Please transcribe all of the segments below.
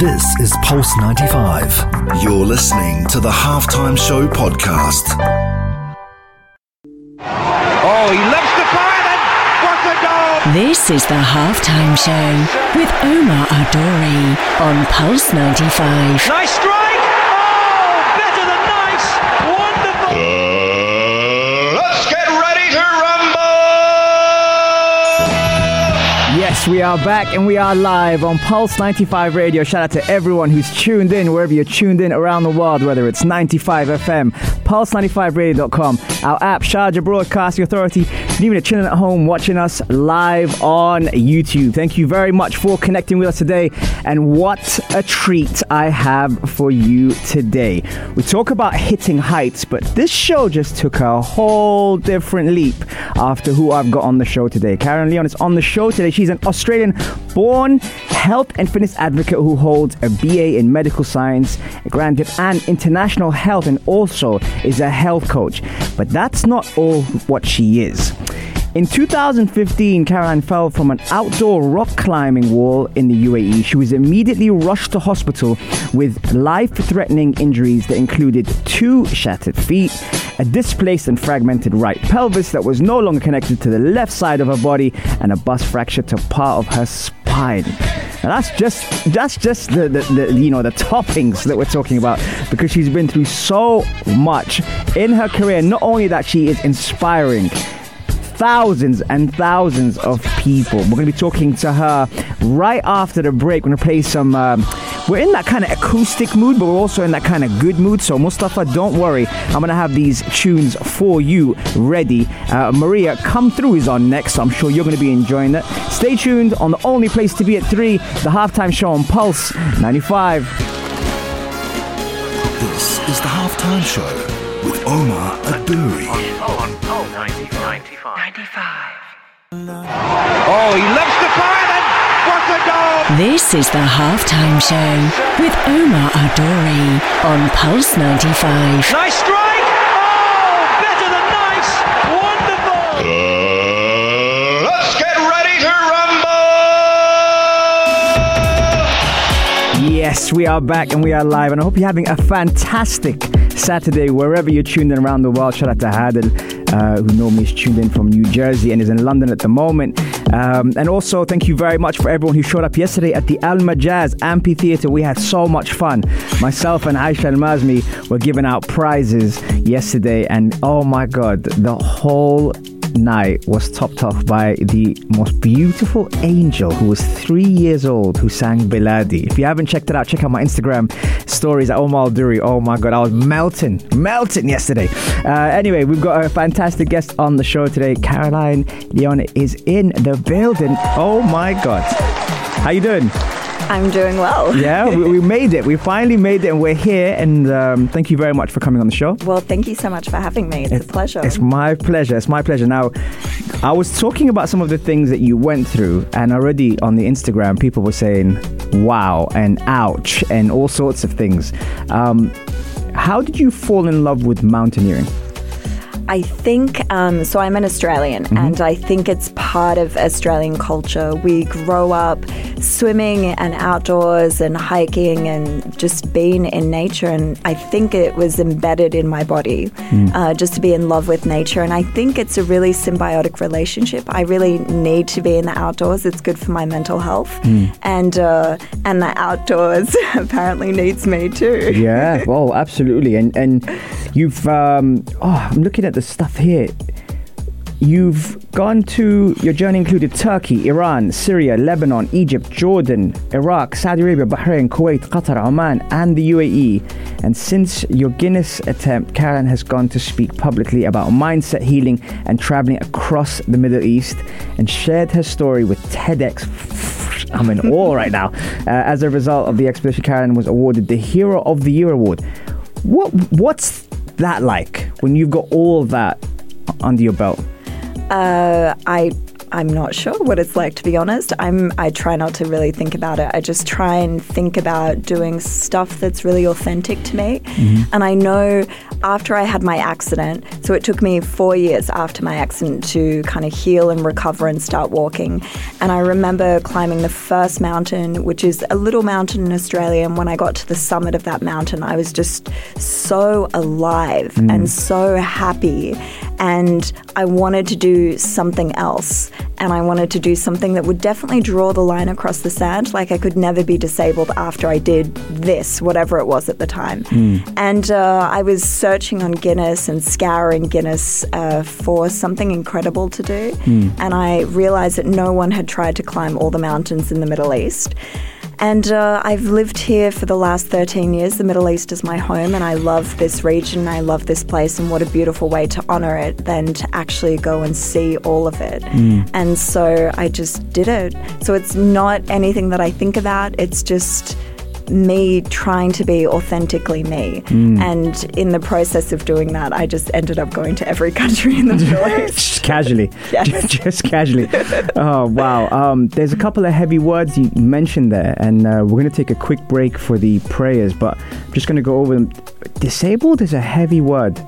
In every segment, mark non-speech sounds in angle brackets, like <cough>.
This is Pulse 95. You're listening to the Halftime Show podcast. Oh, he loves to fire then. What a goal! This is the halftime show with Omar Adori on Pulse 95. Nice strike! Yes, we are back and we are live on Pulse 95 Radio. Shout out to everyone who's tuned in, wherever you're tuned in around the world, whether it's 95 FM, pulse95radio.com, our app, Sharjah Broadcasting Authority, and even chilling at home watching us live on YouTube. Thank you very much for connecting with us today. And what a treat I have for you today. We talk about hitting heights, but this show just took a whole different leap after who I've got on the show today. Karen Leon is on the show today. She's an Australian born health and fitness advocate who holds a BA in medical science, a graduate and international health, and also is a health coach. But that's not all what she is. In 2015, Caroline fell from an outdoor rock climbing wall in the UAE. She was immediately rushed to hospital with life threatening injuries that included two shattered feet, a displaced and fragmented right pelvis that was no longer connected to the left side of her body, and a bust fracture to part of her spine. Now that's just that's just the, the, the you know the toppings that we're talking about because she's been through so much in her career. Not only that she is inspiring thousands and thousands of people. We're going to be talking to her right after the break. We're going to play some. Um, we're in that kind of acoustic mood, but we're also in that kind of good mood. So, Mustafa, don't worry. I'm going to have these tunes for you ready. Uh, Maria, Come Through is on next. So I'm sure you're going to be enjoying that. Stay tuned on the only place to be at 3, the halftime show on Pulse 95. This is the halftime show with Omar Adouri. Oh, he loves to fire then. What a goal! This is the halftime show with Omar Adori on Pulse 95. Nice strike! Oh, better than nice! Wonderful! Uh, let's get ready to rumble! Yes, we are back and we are live, and I hope you're having a fantastic Saturday wherever you're tuned in around the world. Shout out to Hadil, uh, who normally is tuned in from New Jersey and is in London at the moment. Um, and also, thank you very much for everyone who showed up yesterday at the Al Majaz Amphitheater. We had so much fun. Myself and Aisha Al Mazmi were giving out prizes yesterday, and oh my god, the whole night was topped off by the most beautiful angel who was three years old who sang Biladi. If you haven't checked it out, check out my Instagram stories at Omar Duri. Oh my god, I was melting, melting yesterday. Uh, anyway, we've got a fantastic guest on the show today. Caroline Leon is in the building. Oh my god. How you doing? I'm doing well. <laughs> Yeah, we, we made it. We finally made it, and we're here. And um, thank you very much for coming on the show. Well, thank you so much for having me. It's, a pleasure. It's my pleasure. It's my pleasure. Now, I was talking about some of the things that you went through, and already on the Instagram, people were saying, wow, and ouch, and all sorts of things. Um, how did you fall in love with mountaineering? I think um, so. I'm an Australian, Mm-hmm. and I think it's part of Australian culture. We grow up swimming and outdoors and hiking and just being in nature. And I think it was embedded in my body Mm. uh, just to be in love with nature. And I think it's a really symbiotic relationship. I really need to be in the outdoors. It's good for my mental health, Mm. and uh, and the outdoors <laughs> apparently needs me too. Yeah, well, absolutely. And and you've um, oh, I'm looking at the stuff here. You've gone to your journey included Turkey, Iran, Syria, Lebanon, Egypt, Jordan, Iraq, Saudi Arabia, Bahrain, Kuwait, Qatar, Oman, and the UAE. And since your Guinness attempt, Karen has gone to speak publicly about mindset healing and traveling across the Middle East and shared her story with TEDx. <laughs> I'm in awe right now. Uh, as a result of the expedition, Karen was awarded the Hero of the Year award. What what's that like when you've got all of that under your belt? Uh, I I'm not sure what it's like to be honest. I'm I try not to really think about it. I just try and think about doing stuff that's really authentic to me. Mm-hmm. And I know after I had my accident, so it took me 4 years after my accident to kind of heal and recover and start walking. And I remember climbing the first mountain, which is a little mountain in Australia, and when I got to the summit of that mountain, I was just so alive and mm. so happy and I wanted to do something else. And I wanted to do something that would definitely draw the line across the sand. Like I could never be disabled after I did this, whatever it was at the time. And uh, I was searching on Guinness and scouring Guinness uh, for something incredible to do. And I realized that no one had tried to climb all the mountains in the Middle East. And uh, I've lived here for the last 13 years. The Middle East is my home, and I love this region. I love this place, and what a beautiful way to honor it than to actually go and see all of it. And so I just did it. So it's not anything that I think about, it's just me trying to be authentically me. And in the process of doing that, I just ended up going to every <laughs> country in the <laughs> Middle East. Just casually. <laughs> Just casually. oh, wow. Um, there's a couple of heavy words you mentioned there, and uh, we're going to take a quick break for the prayers, but I'm just going to go over them. Disabled is a heavy word.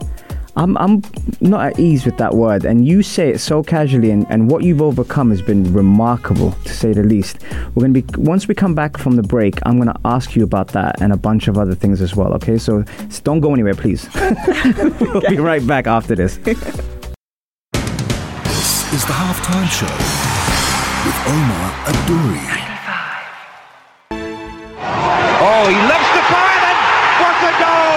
I'm, I'm not at ease with that word, and you say it so casually, and, and what you've overcome has been remarkable, to say the least. We're gonna be once we come back from the break, I'm gonna ask you about that and a bunch of other things as well. Okay, so don't go anywhere, please. <laughs> we'll be right back after this. This is the halftime show with Omar Adouri.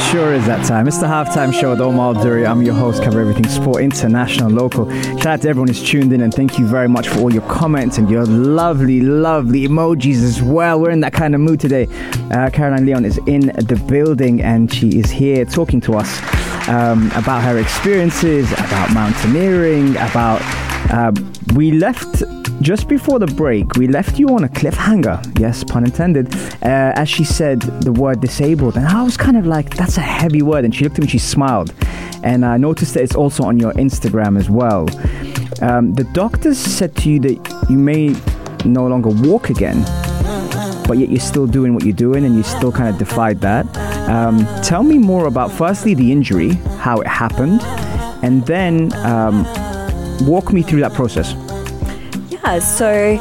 It sure is that time. It's the halftime show with Omar Duri. I'm your host, cover everything sport, international, local. Shout out to everyone who's tuned in and thank you very much for all your comments and your lovely, lovely emojis as well. We're in that kind of mood today. Uh, Caroline Leon is in the building and she is here talking to us um, about her experiences, about mountaineering, about. Um, we left just before the break, we left you on a cliffhanger. Yes, pun intended. Uh, as she said the word disabled, and I was kind of like, "That's a heavy word." And she looked at me, she smiled, and I noticed that it's also on your Instagram as well. Um, the doctors said to you that you may no longer walk again, but yet you're still doing what you're doing, and you still kind of defied that. Um, tell me more about firstly the injury, how it happened, and then um, walk me through that process. Yeah, so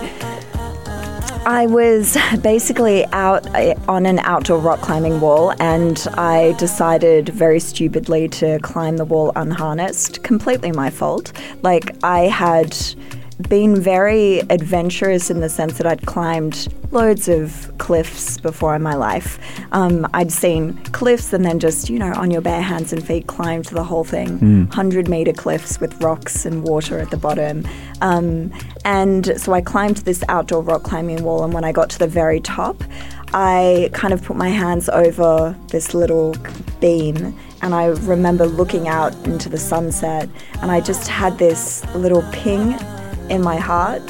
I was basically out uh, on an outdoor rock climbing wall, and I decided very stupidly to climb the wall unharnessed. Completely my fault. Like, I had been very adventurous in the sense that I'd climbed loads of cliffs before in my life. Um, I'd seen cliffs and then just, you know, on your bare hands and feet climbed the whole thing. 100 meter cliffs with rocks and water at the bottom. Um, and so I climbed this outdoor rock climbing wall, and when I got to the very top, I kind of put my hands over this little beam and I remember looking out into the sunset and I just had this little ping in my heart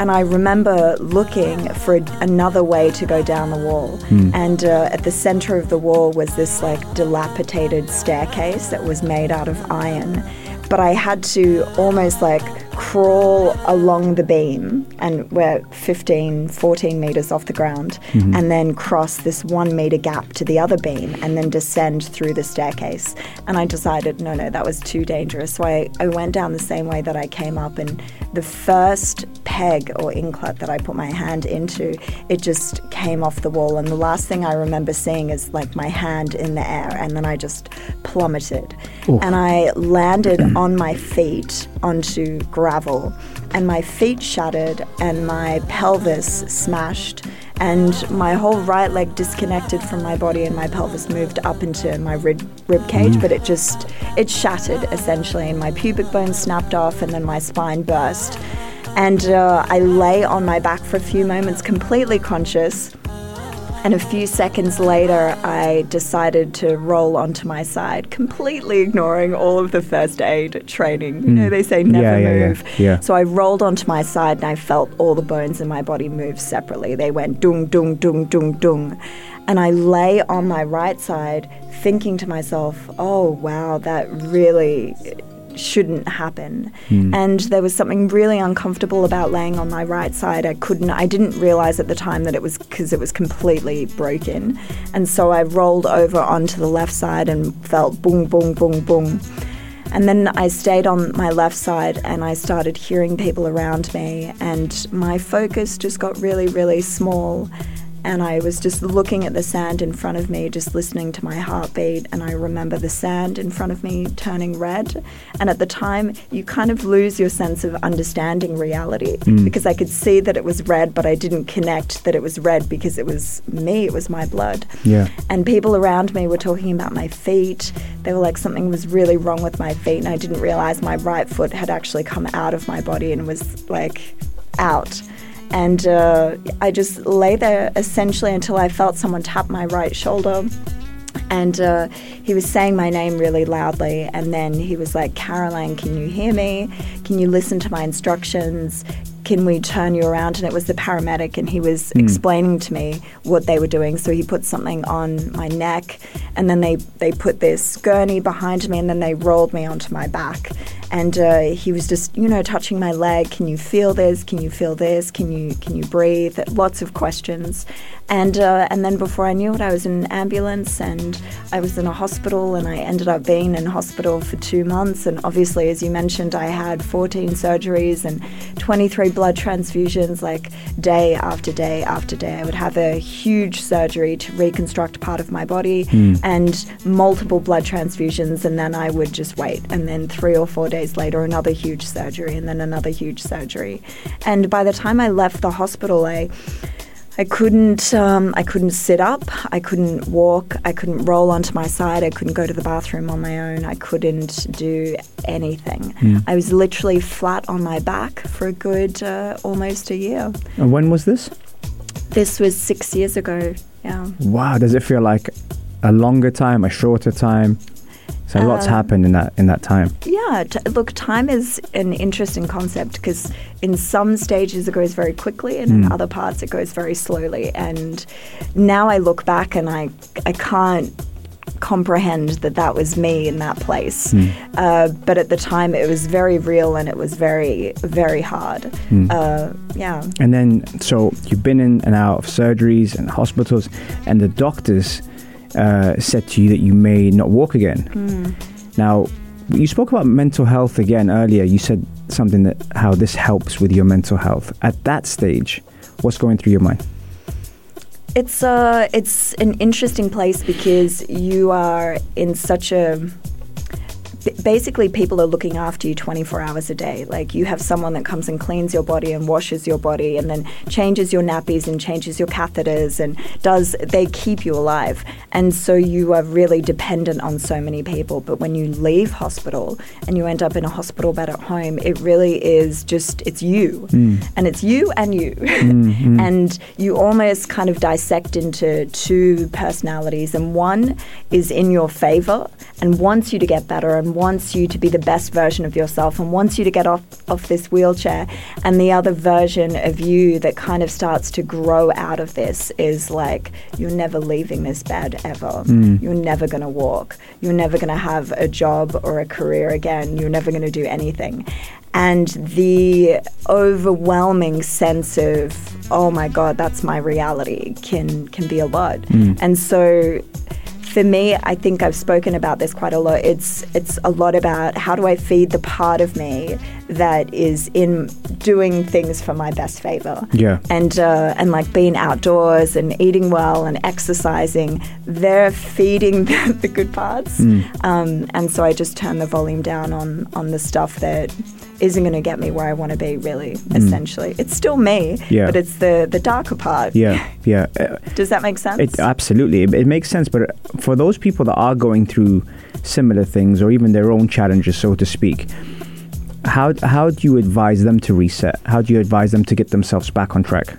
and I remember looking for a, another way to go down the wall. And uh, at the center of the wall was this like dilapidated staircase that was made out of iron. But I had to almost like crawl along the beam and we're 15 14 meters off the ground mm-hmm. and then cross this one meter gap to the other beam and then descend through the staircase. And i decided no no that was too dangerous. So i, I went down the same way that i came up and the first peg or inklet that i put my hand into it just came off the wall. And the last thing i remember seeing is like my hand in the air and then i just plummeted. And i landed <clears throat> on my feet onto gravel and my feet shattered and my pelvis smashed and my whole right leg disconnected from my body and my pelvis moved up into my rib, rib cage but it just it shattered essentially and my pubic bone snapped off and then my spine burst. And uh, i lay on my back for a few moments completely conscious And a few seconds later, I decided to roll onto my side, completely ignoring all of the first aid training. You know, they say never Mm. Yeah, yeah, yeah, move. yeah. So I rolled onto my side and I felt all the bones in my body move separately. They went dung, dung, dung, dung, dung. And I lay on my right side thinking to myself, oh, wow, that really shouldn't happen. Hmm. And there was something really uncomfortable about laying on my right side. I couldn't, I didn't realize at the time that it was because it was completely broken. And so I rolled over onto the left side and felt boom, boom, boom, boom. And then I stayed on my left side and I started hearing people around me, and my focus just got really, really small. And I was just looking at the sand in front of me, just listening to my heartbeat. And I remember the sand in front of me turning red. And at the time, you kind of lose your sense of understanding reality mm. because I could see that it was red, but I didn't connect that it was red because it was me, it was my blood. Yeah. And people around me were talking about my feet. They were like, something was really wrong with my feet. And I didn't realize my right foot had actually come out of my body and was like out. And uh, I just lay there essentially until I felt someone tap my right shoulder. And uh, he was saying my name really loudly. And then he was like, Caroline, can you hear me? Can you listen to my instructions? Can we turn you around? And it was the paramedic, and he was explaining to me what they were doing. So he put something on my neck, and then they, they put this gurney behind me, and then they rolled me onto my back. And uh, he was just, you know, touching my leg. Can you feel this? Can you feel this? Can you can you breathe? Lots of questions. And uh, and then before I knew it, I was in an ambulance, and I was in a hospital, and I ended up being in hospital for two months. And obviously, as you mentioned, I had 14 surgeries and 23 blood transfusions, like day after day after day. I would have a huge surgery to reconstruct part of my body, and multiple blood transfusions, and then I would just wait. And then three or four days later, another huge surgery, and then another huge surgery. And by the time I left the hospital, I I couldn't um, I couldn't sit up, I couldn't walk, I couldn't roll onto my side, I couldn't go to the bathroom on my own, I couldn't do anything. I was literally flat on my back for a good uh, almost a year. And when was this? This was six years ago. Yeah. Wow, does it feel like a longer time, a shorter time? So lots Um, happened in that in that time. Yeah, t- look, time is an interesting concept because in some stages it goes very quickly, and in other parts it goes very slowly. And now I look back and I I can't comprehend that that was me in that place. Uh, but at the time, it was very real and it was very very hard. Uh, yeah. And then, so you've been in and out of surgeries and hospitals, and the doctors uh, said to you that you may not walk again. Now, you spoke about mental health again earlier. You said something that how this helps with your mental health. At that stage, what's going through your mind? It's uh, it's an interesting place because you are in such a. Basically, people are looking after you 24 hours a day. Like, you have someone that comes and cleans your body and washes your body and then changes your nappies and changes your catheters and does, they keep you alive. And so you are really dependent on so many people. But when you leave hospital and you end up in a hospital bed at home, it really is just, it's you. Hmm. And it's you and you. Mm-hmm. <laughs> and you almost kind of dissect into two personalities. And one is in your favor and wants you to get better and wants you to be the best version of yourself and wants you to get off, off this wheelchair. And the other version of you that kind of starts to grow out of this is like, you're never leaving this bed ever. Mm. You're never going to walk. You're never going to have a job or a career again. You're never going to do anything. And the overwhelming sense of, oh my God, that's my reality can, can be a lot. Mm. And so for me, I think I've spoken about this quite a lot. It's it's a lot about how do I feed the part of me that is in doing things for my best favor. Yeah. And uh, and like being outdoors and eating well and exercising, they're feeding <laughs> the, the good parts. Um, and so I just turn the volume down on on the stuff that isn't going to get me where I want to be. Really, essentially, it's still me, Yeah. but it's the the darker part. Yeah, yeah. <laughs> Uh, Does that make sense? It absolutely it, it makes sense, but for those people that are going through similar things or even their own challenges, so to speak, how how do you advise them to reset? How do you advise them to get themselves back on track?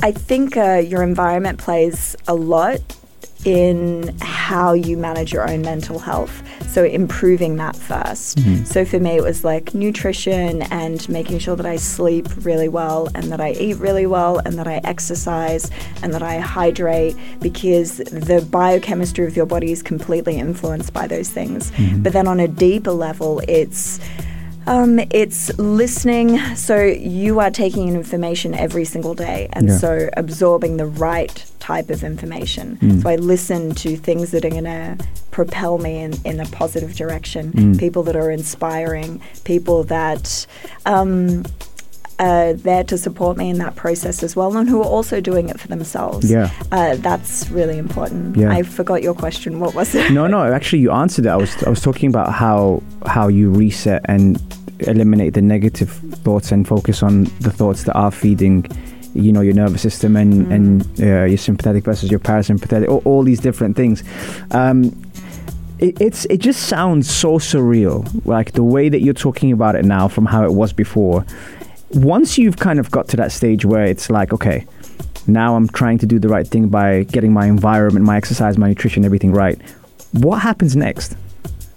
I think uh, your environment plays a lot in how you manage your own mental health. So improving that 1st So for me, it was like nutrition and making sure that I sleep really well and that I eat really well and that I exercise and that I hydrate because the biochemistry of your body is completely influenced by those things. But then on a deeper level, it's um, it's listening. So you are taking in information every single day, and Yeah. so absorbing the right type of information. Mm. So I listen to things that are going to propel me in, in a positive direction. Mm. People that are inspiring. People that. Um, are there to support me in that process as well, and who are also doing it for themselves. Yeah. uh, that's really important. Yeah. I forgot your question. What was it? No, no. Actually, you answered it. I was I was talking about how how you reset and eliminate the negative thoughts and focus on the thoughts that are feeding, you know, your nervous system and and uh, your sympathetic versus your parasympathetic. All, all these different things. Um, it, it's it just sounds so surreal, like the way that you're talking about it now from how it was before. Once you've kind of got to that stage where it's like, okay, now I'm trying to do the right thing by getting my environment, my exercise, my nutrition, everything right. What happens next?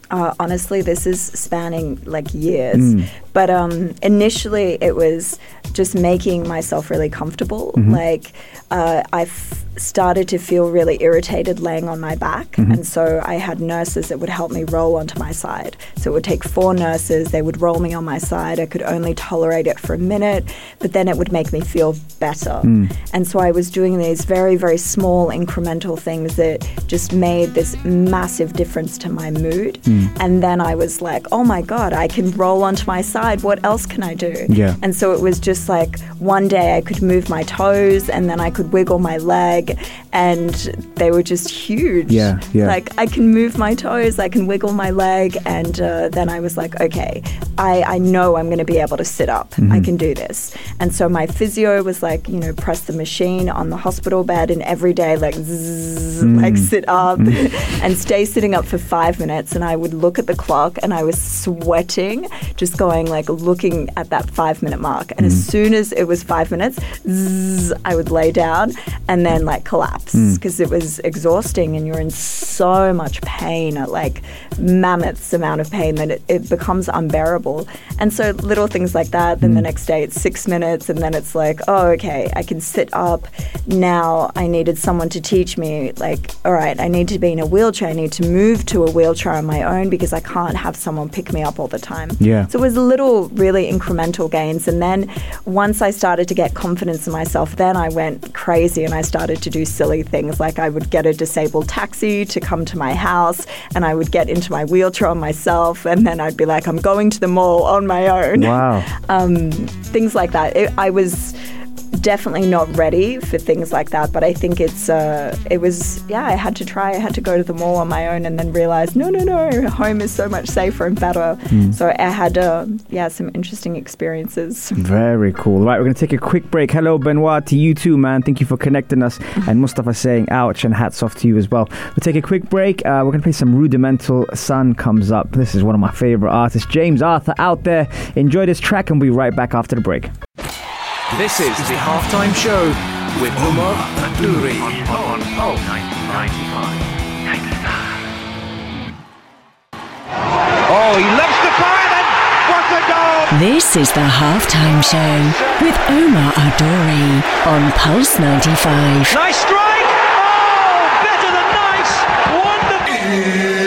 Uh, honestly, this is spanning like years. Mm. But um, initially, it was just making myself really comfortable. Mm-hmm. Like, uh, I f- started to feel really irritated laying on my back. Mm-hmm. And so I had nurses that would help me roll onto my side. So it would take four nurses, they would roll me on my side. I could only tolerate it for a minute, but then it would make me feel better. Mm. And so I was doing these very, very small incremental things that just made this massive difference to my mood. And then I was like, oh my God, I can roll onto my side. What else can I do? Yeah. And so it was just like one day I could move my toes and then I could wiggle my leg and they were just huge. Yeah, yeah. Like I can move my toes, I can wiggle my leg. And uh, then I was like, okay, I, I know I'm going to be able to sit up. I Mm-hmm. can do this. And so my physio was like, you know, press the machine on the hospital bed and every day, like, zzz, Mm. like sit up <laughs> and stay sitting up for five minutes. And I would look at the clock and I was sweating, just going like looking at that five minute mark. And Mm. as soon as it was five minutes, zzz, I would lay down and then like collapse Mm. because it was exhausting and you're in so much pain, uh, like mammoths amount of pain that it, it becomes unbearable. And so little things like that. Then the next day it's six minutes and then it's like, oh, okay, I can sit up. Now I needed someone to teach me, like, all right, I need to be in a wheelchair. I need to move to a wheelchair on my own because I can't have someone pick me up all the time. Yeah. So it was little, really incremental gains. And then once I started to get confidence in myself, then I went crazy and I started to do silly things. Like I would get a disabled taxi to come to my house and I would get into my wheelchair on myself. And then I'd be like, I'm going to the mall on my own. Wow. <laughs> Um, things like that. It, I was definitely not ready for things like that but i think it's uh, it was yeah i had to try i had to go to the mall on my own and then realize no no no home is so much safer and better so i had uh, yeah some interesting experiences Very cool. Right, we're going to take a quick break. Hello, Benoit, to you too, man. Thank you for connecting us. <laughs> And Mustafa saying ouch and hats off to you as well. We'll take a quick break. Uh, we're going to play some Rudimental Sun comes up. This is one of my favorite artists, James Arthur, out there. Enjoy this track and we'll be right back after the break. This is the halftime show with Omar Nouri on, on Pulse 95. Oh, he loves to fire then. What a goal! This is the halftime show with Omar Adori on Pulse 95. Nice strike. Oh, better than nice. Wonderful.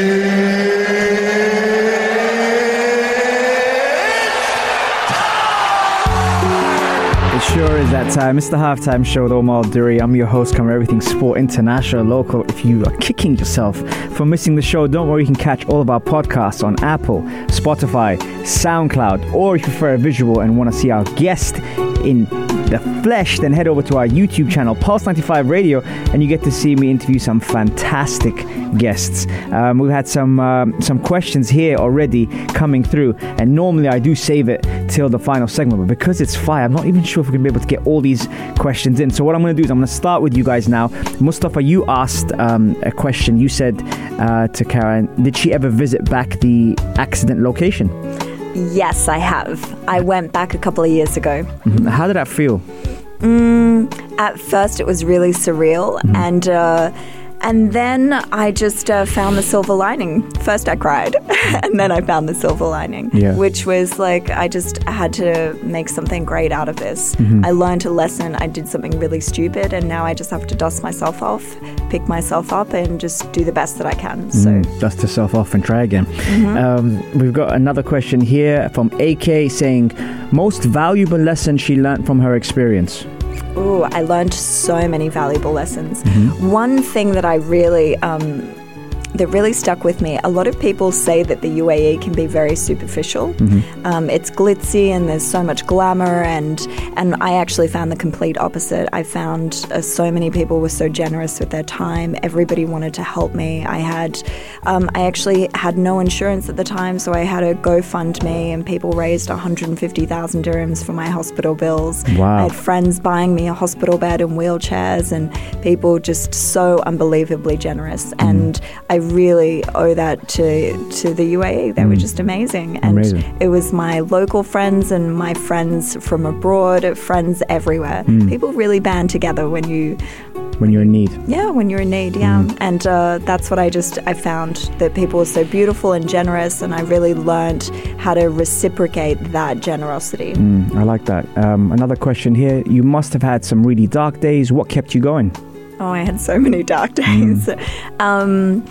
That time. It's the halftime show with Omar Duri. I'm your host, covering everything sport, international, local. If you are kicking yourself for missing the show, don't worry, you can catch all of our podcasts on Apple, Spotify, SoundCloud, or if you prefer a visual and want to see our guest in the flesh, then head over to our YouTube channel, Pulse 95 Radio, and you get to see me interview some fantastic guests. Um, we've had some um, some questions here already coming through, and normally I do save it till the final segment, but because it's fire, I'm not even sure if we're gonna be able to get all these questions in. So what I'm gonna do is I'm gonna start with you guys now. Mustafa, you asked um, a question. You said uh, to Karen, did she ever visit back the accident location? yes i have i went back a couple of years ago How did that feel? Mm, at first it was really surreal Mm-hmm. and uh, and then I just uh, found the silver lining. First I cried, <laughs> and then I found the silver lining, Yeah. which was like I just had to make something great out of this. Mm-hmm. I learned a lesson. I did something really stupid, and now I just have to dust myself off, pick myself up, and just do the best that I can. So. Mm, dust yourself off and try again. Mm-hmm. Um, we've got another question here from AK saying, most valuable lesson she learned from her experience. Ooh, I learned so many valuable lessons. Mm-hmm. One thing that I really um, that really stuck with me. A lot of people say that the UAE can be very superficial. Mm-hmm. Um, it's glitzy and there's so much glamour, and and I actually found the complete opposite. I found uh, so many people were so generous with their time. Everybody wanted to help me. I had, um, I actually had no insurance at the time, so I had a GoFundMe, and people raised 150,000 dirhams for my hospital bills. Wow. I had friends buying me a hospital bed and wheelchairs, and people just so unbelievably generous. Mm. And I really owe that to to the UAE. They were just amazing, and Mm. Amazing. it was my local friends and my friends from abroad, friends everywhere. Mm. People really band together when you, when you're in need. yeah, when you're in need, yeah. Mm. And uh, that's what I just I found that people were so beautiful and generous, and I really learned how to reciprocate that generosity. Mm, I like that. Um, another question here. You must have had some really dark days. What kept you going? Oh, I had so many dark <laughs> days. Um,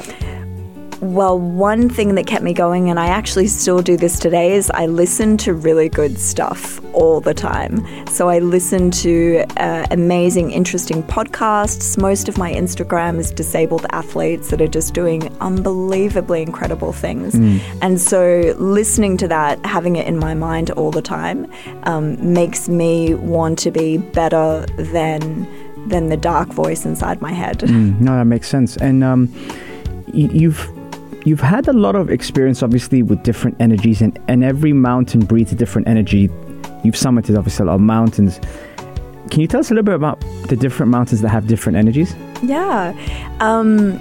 well, one thing that kept me going, and I actually still do this today, is I listen to really good stuff all the time. So I listen to uh, amazing, interesting podcasts. Most of my Instagram is disabled athletes that are just doing unbelievably incredible things. And so listening to that, having it in my mind all the time, um, makes me want to be better than than the dark voice inside my head. Mm, no, that makes sense. And um, y- you've you've had a lot of experience, obviously, with different energies, and, and every mountain breeds a different energy. You've summited obviously a lot of mountains. Can you tell us a little bit about the different mountains that have different energies? Yeah. Um,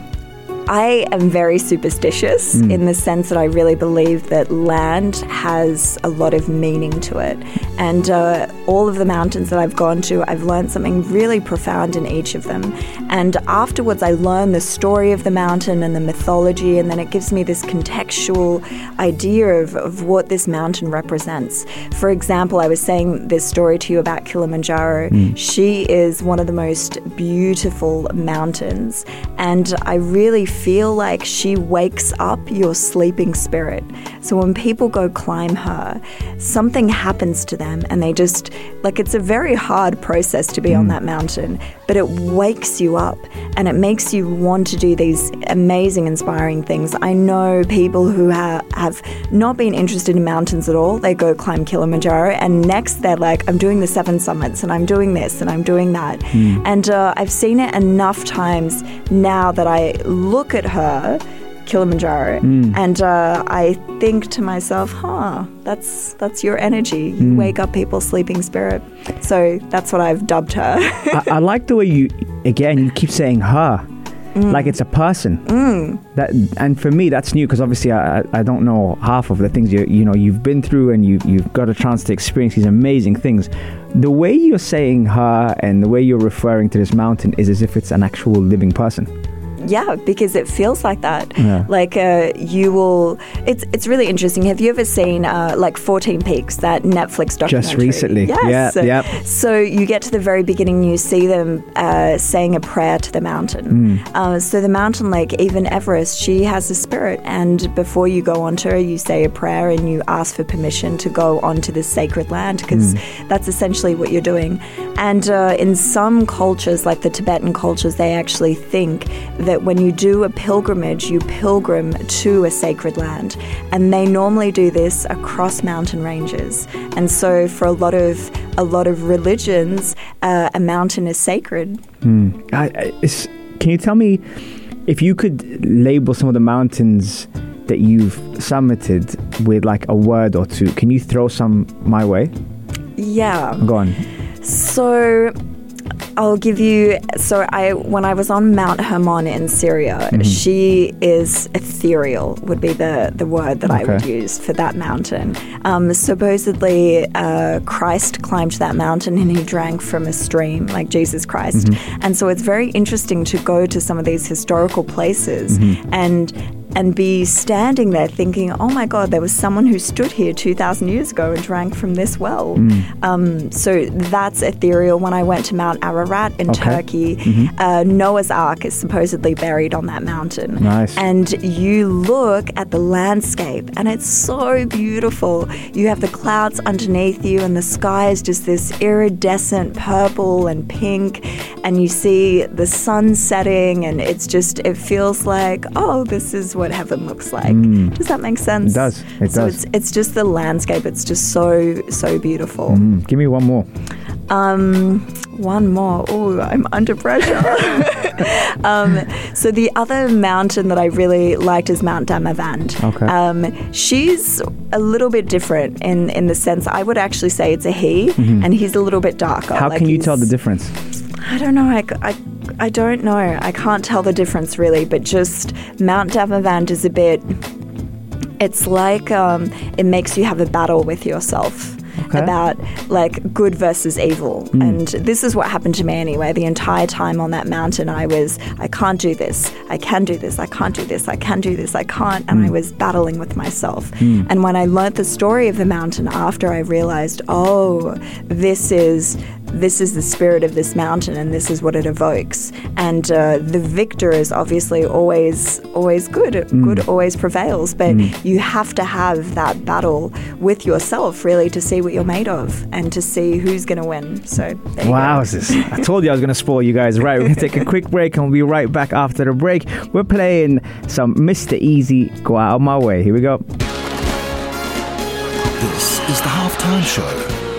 I am very superstitious Mm. in the sense that I really believe that land has a lot of meaning to it. And uh, all of the mountains that I've gone to, I've learned something really profound in each of them. And afterwards, I learn the story of the mountain and the mythology, and then it gives me this contextual idea of, of what this mountain represents. For example, I was saying this story to you about Kilimanjaro. She is one of the most beautiful mountains, and I really feel like she wakes up your sleeping spirit. So when people go climb her, something happens to them, and they just like it's a very hard process to be on mm. that mountain, but it wakes you up and it makes you want to do these amazing, inspiring things. I know people who ha- have not been interested in mountains at all. They go climb Kilimanjaro, and next they're like, I'm doing the seven summits, and I'm doing this, and I'm doing that. And uh, I've seen it enough times now that I look at her. Kilimanjaro, hmm. and uh, I think to myself, "Huh, that's that's your energy. You hmm. wake up people's sleeping spirit." So that's what I've dubbed her. I, I <laughs> like the way you, again, you keep saying her. Hmm. Like it's a person. That and for me that's new because obviously I, I I don't know half of the things you you know you've been through and you you've got a chance to experience these amazing things. The way you're saying her and the way you're referring to this mountain is as if it's an actual living person. Yeah, because it feels like that. Yeah. Like uh, you will. It's it's really interesting. Have you ever seen uh, like Fourteen Peaks, that Netflix documentary? Just recently. Yes. Yeah, yep. So you get to the very beginning, you see them uh, saying a prayer to the mountain. Uh, so the mountain, like even Everest, she has a spirit, and before you go onto her, you say a prayer and you ask for permission to go onto this sacred land because Hmm. that's essentially what you're doing. And uh, in some cultures, like the Tibetan cultures, they actually think that when you do a pilgrimage, you pilgrim to a sacred land. And they normally do this across mountain ranges. And so for a lot of a lot of religions, uh, a mountain is sacred. I, I- can you tell me if you could label some of the mountains that you've summited with like a word or two? Can you throw some my way? Yeah. Go on. So I'll give you. So I, when I was on Mount Hermon in Syria, Mm-hmm. she is ethereal. Would be the the word that I would use for that mountain. Um, supposedly, uh, Christ climbed that mountain and he drank from a stream, like Jesus Christ. Mm-hmm. And so it's very interesting to go to some of these historical places Mm-hmm. and and be standing there thinking, oh my God, there was someone who stood here 2,000 years ago and drank from this well. Mm. Um, so that's ethereal. When I went to Mount Ararat in Okay. Turkey, uh, Noah's Ark is supposedly buried on that mountain. Nice. And you look at the landscape, and it's so beautiful. You have the clouds underneath you, and the sky is just this iridescent purple and pink, and you see the sun setting, and it's just, it feels like, oh, this is what heaven looks like. Does that make sense? It does. It so does. It's, it's just the landscape. It's just so, so beautiful. Mm, give me one more. Um, one more. Oh, I'm under pressure. <laughs> um, so the other mountain that I really liked is Mount Damavand. Okay. Um, she's a little bit different in in the sense I would actually say it's a he, and he's a little bit darker. Mm-hmm. How Like can you tell the difference? I don't know. I, I, I don't know. I can't tell the difference really, but just Mount Damavand is a bit. It's like um, it makes you have a battle with yourself Okay. about like good versus evil. Hmm. And this is what happened to me anyway. The entire time on that mountain, I was, I can't do this. I can do this. I can't do this. I can do this. I can't. And I Hmm. was battling with myself. And when I learnt the story of the mountain after, I realized, oh, this is this is the spirit of this mountain and this is what it evokes and uh, the victor is obviously always always good good always prevails but you have to have that battle with yourself really to see what you're made of and to see who's going to win so Wow, I told you I was going to spoil you guys. Right, we're going to take a quick break and we'll be right back after the break. We're playing some Mr. Easy Go Out of My Way. Here we go. This is the halftime show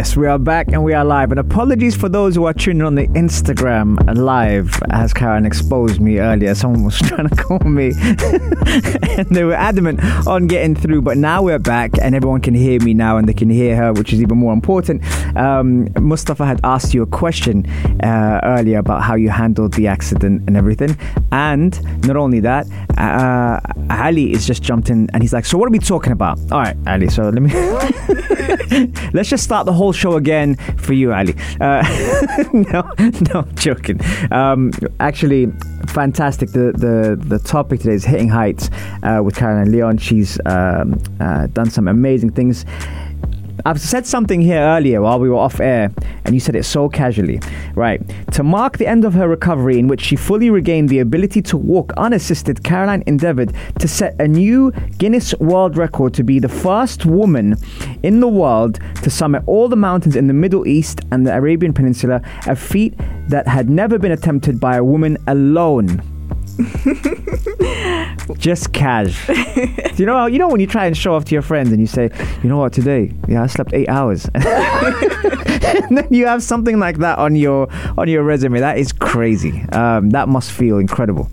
Yes, we are back and we are live. And apologies for those who are tuning on the Instagram live, as Karen exposed me earlier. Someone was <laughs> trying to call me, <laughs> and they were adamant on getting through. But now we're back, and everyone can hear me now, and they can hear her, which is even more important. Um, Mustafa had asked you a question uh, earlier about how you handled the accident and everything, and not only that, uh, Ali is just jumped in, and he's like, "So what are we talking about?" All right, Ali. So let me. <laughs> Let's just start the whole show again for you, Ali. Uh, <laughs> no, no, joking. Um, actually, fantastic. The, the the topic today is hitting heights uh, with Caroline Leon. She's um, uh, done some amazing things. I've said something here earlier while we were off air, and you said it so casually. Right. To mark the end of her recovery, in which she fully regained the ability to walk unassisted, Caroline endeavored to set a new Guinness World Record to be the first woman in the world to summit all the mountains in the Middle East and the Arabian Peninsula, a feat that had never been attempted by a woman alone. <laughs> Just cash. <laughs> you know, you know when you try and show off to your friends and you say, you know what, today, yeah, I slept eight hours, <laughs> and then you have something like that on your on your resume. That is crazy. Um, that must feel incredible.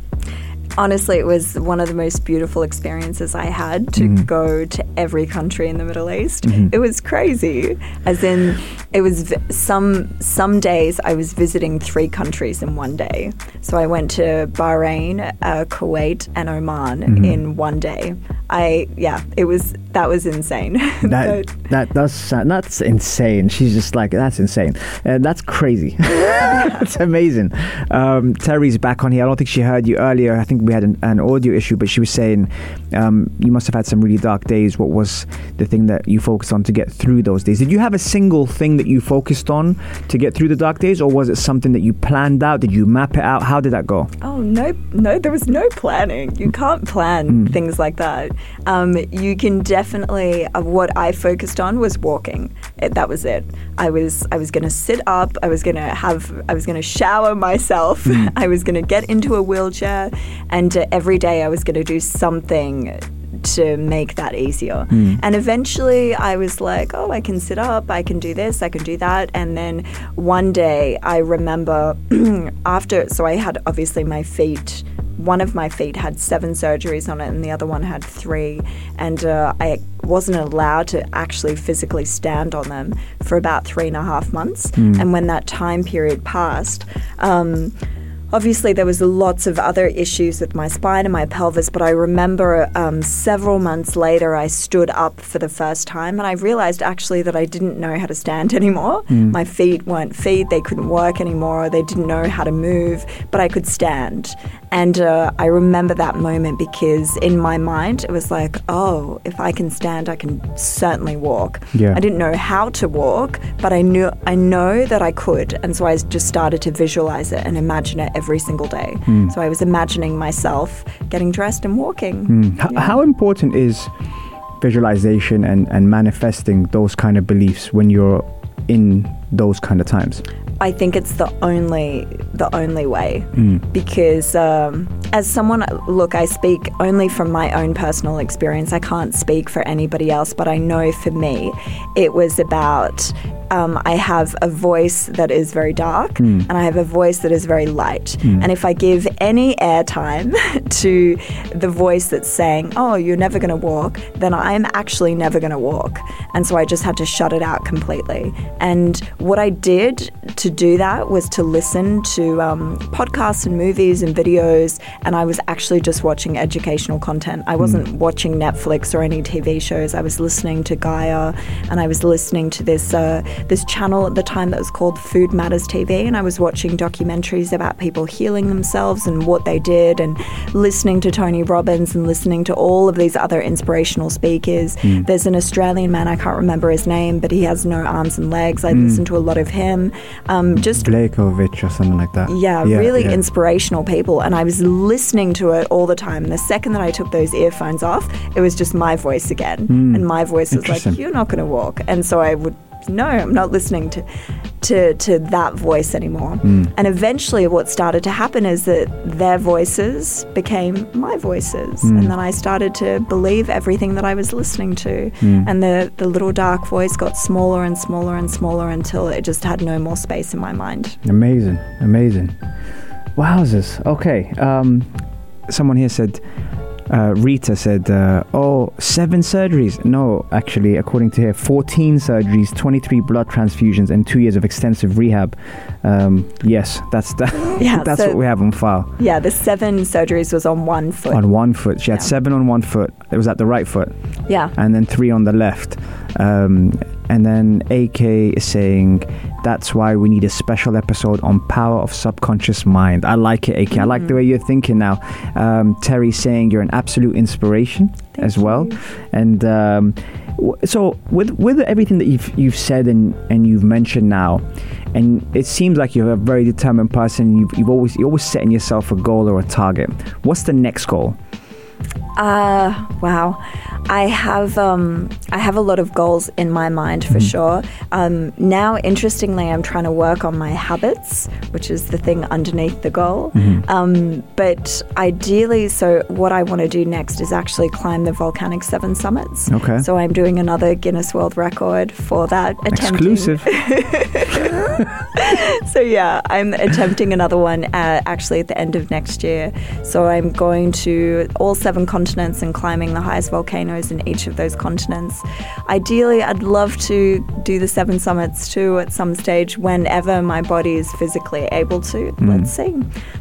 Honestly, it was one of the most beautiful experiences I had to Mm-hmm. go to every country in the Middle East. It was crazy. As in, it was v- some some days I was visiting three countries in one day. So I went to Bahrain, uh, Kuwait, and Oman Mm-hmm. in one day. I yeah, it was that was insane. <laughs> That that does sound, that's insane. She's just like that's insane. Uh, that's crazy. <laughs> that's amazing. Um, Terry's back on here. I don't think she heard you earlier. I think we had an, an audio issue, but she was saying um, you must have had some really dark days. What was the thing that you focused on to get through those days? Did you have a single thing that you focused on to get through the dark days, or was it something that you planned out? Did you map it out? How did that go? Oh no, no, there was no planning. You can't plan things like that. Um, you can definitely. Uh, what I focused on was walking. It, that was it. I was I was going to sit up. I was going to have. I was going to shower myself. <laughs> I was going to get into a wheelchair, and uh, every day I was going to do something to make that easier. And eventually I was like, oh, I can sit up, I can do this, I can do that. And then one day I remember <clears throat> after, so I had obviously my feet. One of my feet had seven surgeries on it, and the other one had three. And uh, I wasn't allowed to actually physically stand on them for about three and a half months. And when that time period passed, um, Obviously, there was lots of other issues with my spine and my pelvis, but I remember um, several months later, I stood up for the first time, and I realized actually that I didn't know how to stand <laughs> anymore. My feet weren't feet; they couldn't work anymore. They didn't know how to move, but I could stand. And uh, I remember that moment because in my mind, it was like, oh, if I can stand, I can certainly walk. Yeah. I didn't know how to walk, but I knew I know that I could, and so I just started to visualize it and imagine it every single day. So I was imagining myself getting dressed and walking. H- How important is visualization and, and manifesting those kind of beliefs when you're in those kind of times? I think it's the only the only way because um, as someone look, I speak only from my own personal experience. I can't speak for anybody else, but I know for me, it was about. Um, I have a voice that is very dark, and I have a voice that is very light. And if I give any airtime <laughs> to the voice that's saying, "Oh, you're never going to walk," then I'm actually never going to walk. And so I just had to shut it out completely. And what I did to do that was to listen to um, podcasts and movies and videos, and I was actually just watching educational content. I wasn't watching Netflix or any TV shows. I was listening to Gaia, and I was listening to this uh, this channel at the time that was called Food Matters TV, and I was watching documentaries about people healing themselves and what they did, and listening to Tony Robbins and listening to all of these other inspirational speakers. Hmm. There's an Australian man I can't remember his name, but he has no arms and legs. I hmm. listened to a lot of him. Um, just Blakovich or something like that. yeah, really yeah. inspirational people. And I was listening to it all the time. And the second that I took those earphones off, it was just my voice again. Hmm. And my voice was like, You're not going to walk. And so I would, no, I'm not listening to. To, to that voice anymore. Mm. And eventually, what started to happen is that their voices became my voices. Mm. And then I started to believe everything that I was listening to. Mm. And the, the little dark voice got smaller and smaller and smaller until it just had no more space in my mind. Amazing, amazing. Wowzers. Okay. Um, someone here said, uh, Rita said, uh, oh, seven surgeries. No, actually, according to her, 14 surgeries, 23 blood transfusions, and two years of extensive rehab. Um, yes, that's that. <laughs> Yeah, that's so- what we have on file. Yeah, the seven surgeries was on one foot. On one foot. She had Yeah. seven on one foot. It was at the right foot. yeah. and then three on the left. Um, and then AK is saying that's why we need a special episode on power of subconscious mind. I like it, AK. I like Mm-hmm. the way you're thinking now. Um, Terry saying you're an absolute inspiration as well. And um, w- so with with everything that you've you've said and, and you've mentioned now, and it seems like you're a very determined person. You've, you've always you're always setting yourself a goal or a target. What's the next goal? Uh, wow. I have um, I have a lot of goals in my mind for sure. Um, now, interestingly, I'm trying to work on my habits, which is the thing underneath the goal. Um, but ideally, so what I want to do next is actually climb the volcanic seven summits. Okay. So I'm doing another Guinness World Record for that. Attempting, Exclusive. <laughs> so yeah, I'm attempting another one uh, actually at the end of next year. So I'm going to all seven continents and climbing the highest volcanoes in each of those continents. Ideally, I'd love to do the seven summits too at some stage whenever my body is physically able to. Let's see.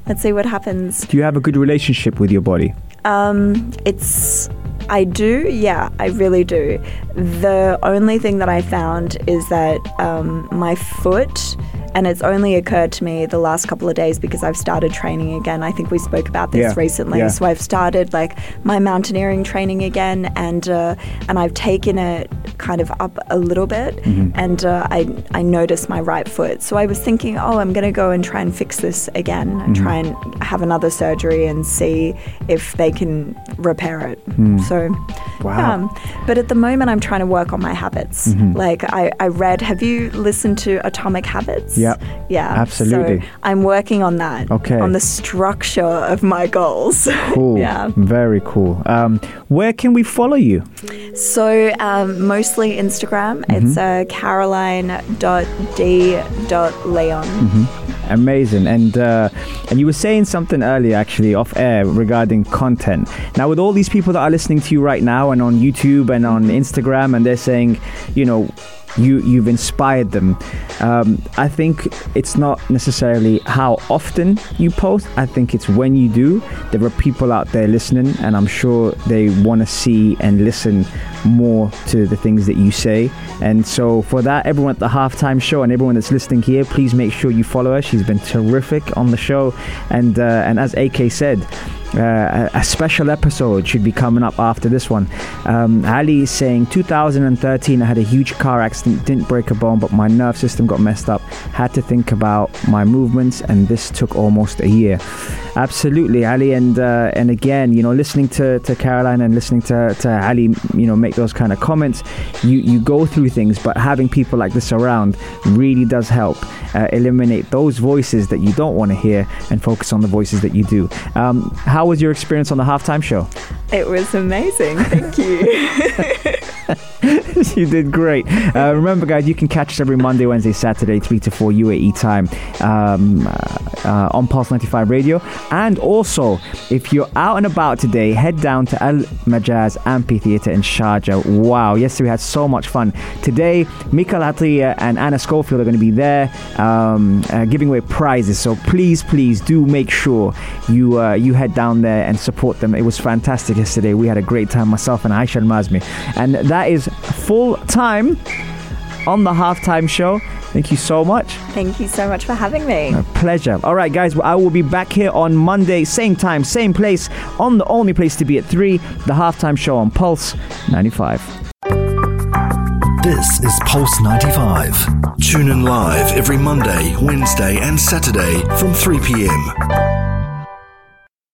Let's see what happens. Do you have a good relationship with your body? Um, it's. I do, yeah, I really do. The only thing that I found is that um, my foot and it's only occurred to me the last couple of days because I've started training again. I think we spoke about this Yeah, recently. yeah. So I've started like my mountaineering training again, and uh, and I've taken it kind of up a little bit, Mm-hmm. and uh, I I noticed my right foot. So I was thinking, oh, I'm going to go and try and fix this again, and Mm-hmm. try and have another surgery and see if they can repair it. So, Hmm. Wow. Mm-hmm. um, but at the moment, I'm trying to work on my habits. Like I, I read. Have you listened to Atomic Habits? Yep. Yeah. Absolutely. So I'm working on that. Okay. On the structure of my goals. <laughs> Cool. yeah. Very cool. Um, where can we follow you? So um, mostly Instagram. Mm-hmm. It's uh, caroline.d.leon. Mm-hmm. Amazing. And uh, and you were saying something earlier, actually, off air regarding content. Now, with all these people that are listening to you right now, and on YouTube and on Instagram, and they're saying, you know. You, you've inspired them. Um, I think it's not necessarily how often you post. I think it's when you do. There are people out there listening, and I'm sure they want to see and listen more to the things that you say. And so, for that, everyone at the halftime show and everyone that's listening here, please make sure you follow her. She's been terrific on the show, and uh, and as AK said. Uh, a, special episode should be coming up after this one. Um, Ali is saying 2013, I had a huge car accident, didn't break a bone, but my nerve system got messed up. Had to think about my movements, and this took almost a year. Absolutely, Ali, and uh, and again, you know, listening to, to Caroline and listening to, to Ali, you know, make those kind of comments, you you go through things, but having people like this around really does help uh, eliminate those voices that you don't want to hear and focus on the voices that you do. Um, how was your experience on the halftime show? It was amazing. Thank you. <laughs> <laughs> you did great. Uh, remember, guys, you can catch us every Monday, Wednesday, Saturday, 3 to 4 UAE time um, uh, uh, on Pulse 95 Radio. And also, if you're out and about today, head down to Al Majaz Amphitheatre in Sharjah. Wow, yesterday we had so much fun. Today, Mikael Atria and Anna Schofield are going to be there um, uh, giving away prizes. So please, please do make sure you uh, you head down there and support them. It was fantastic yesterday. We had a great time, myself and Aisha Mazmi. And that is full time on the halftime show. Thank you so much. Thank you so much for having me. A pleasure. All right, guys, I will be back here on Monday, same time, same place, on the only place to be at 3, the halftime show on Pulse 95. This is Pulse 95. Tune in live every Monday, Wednesday, and Saturday from 3 p.m.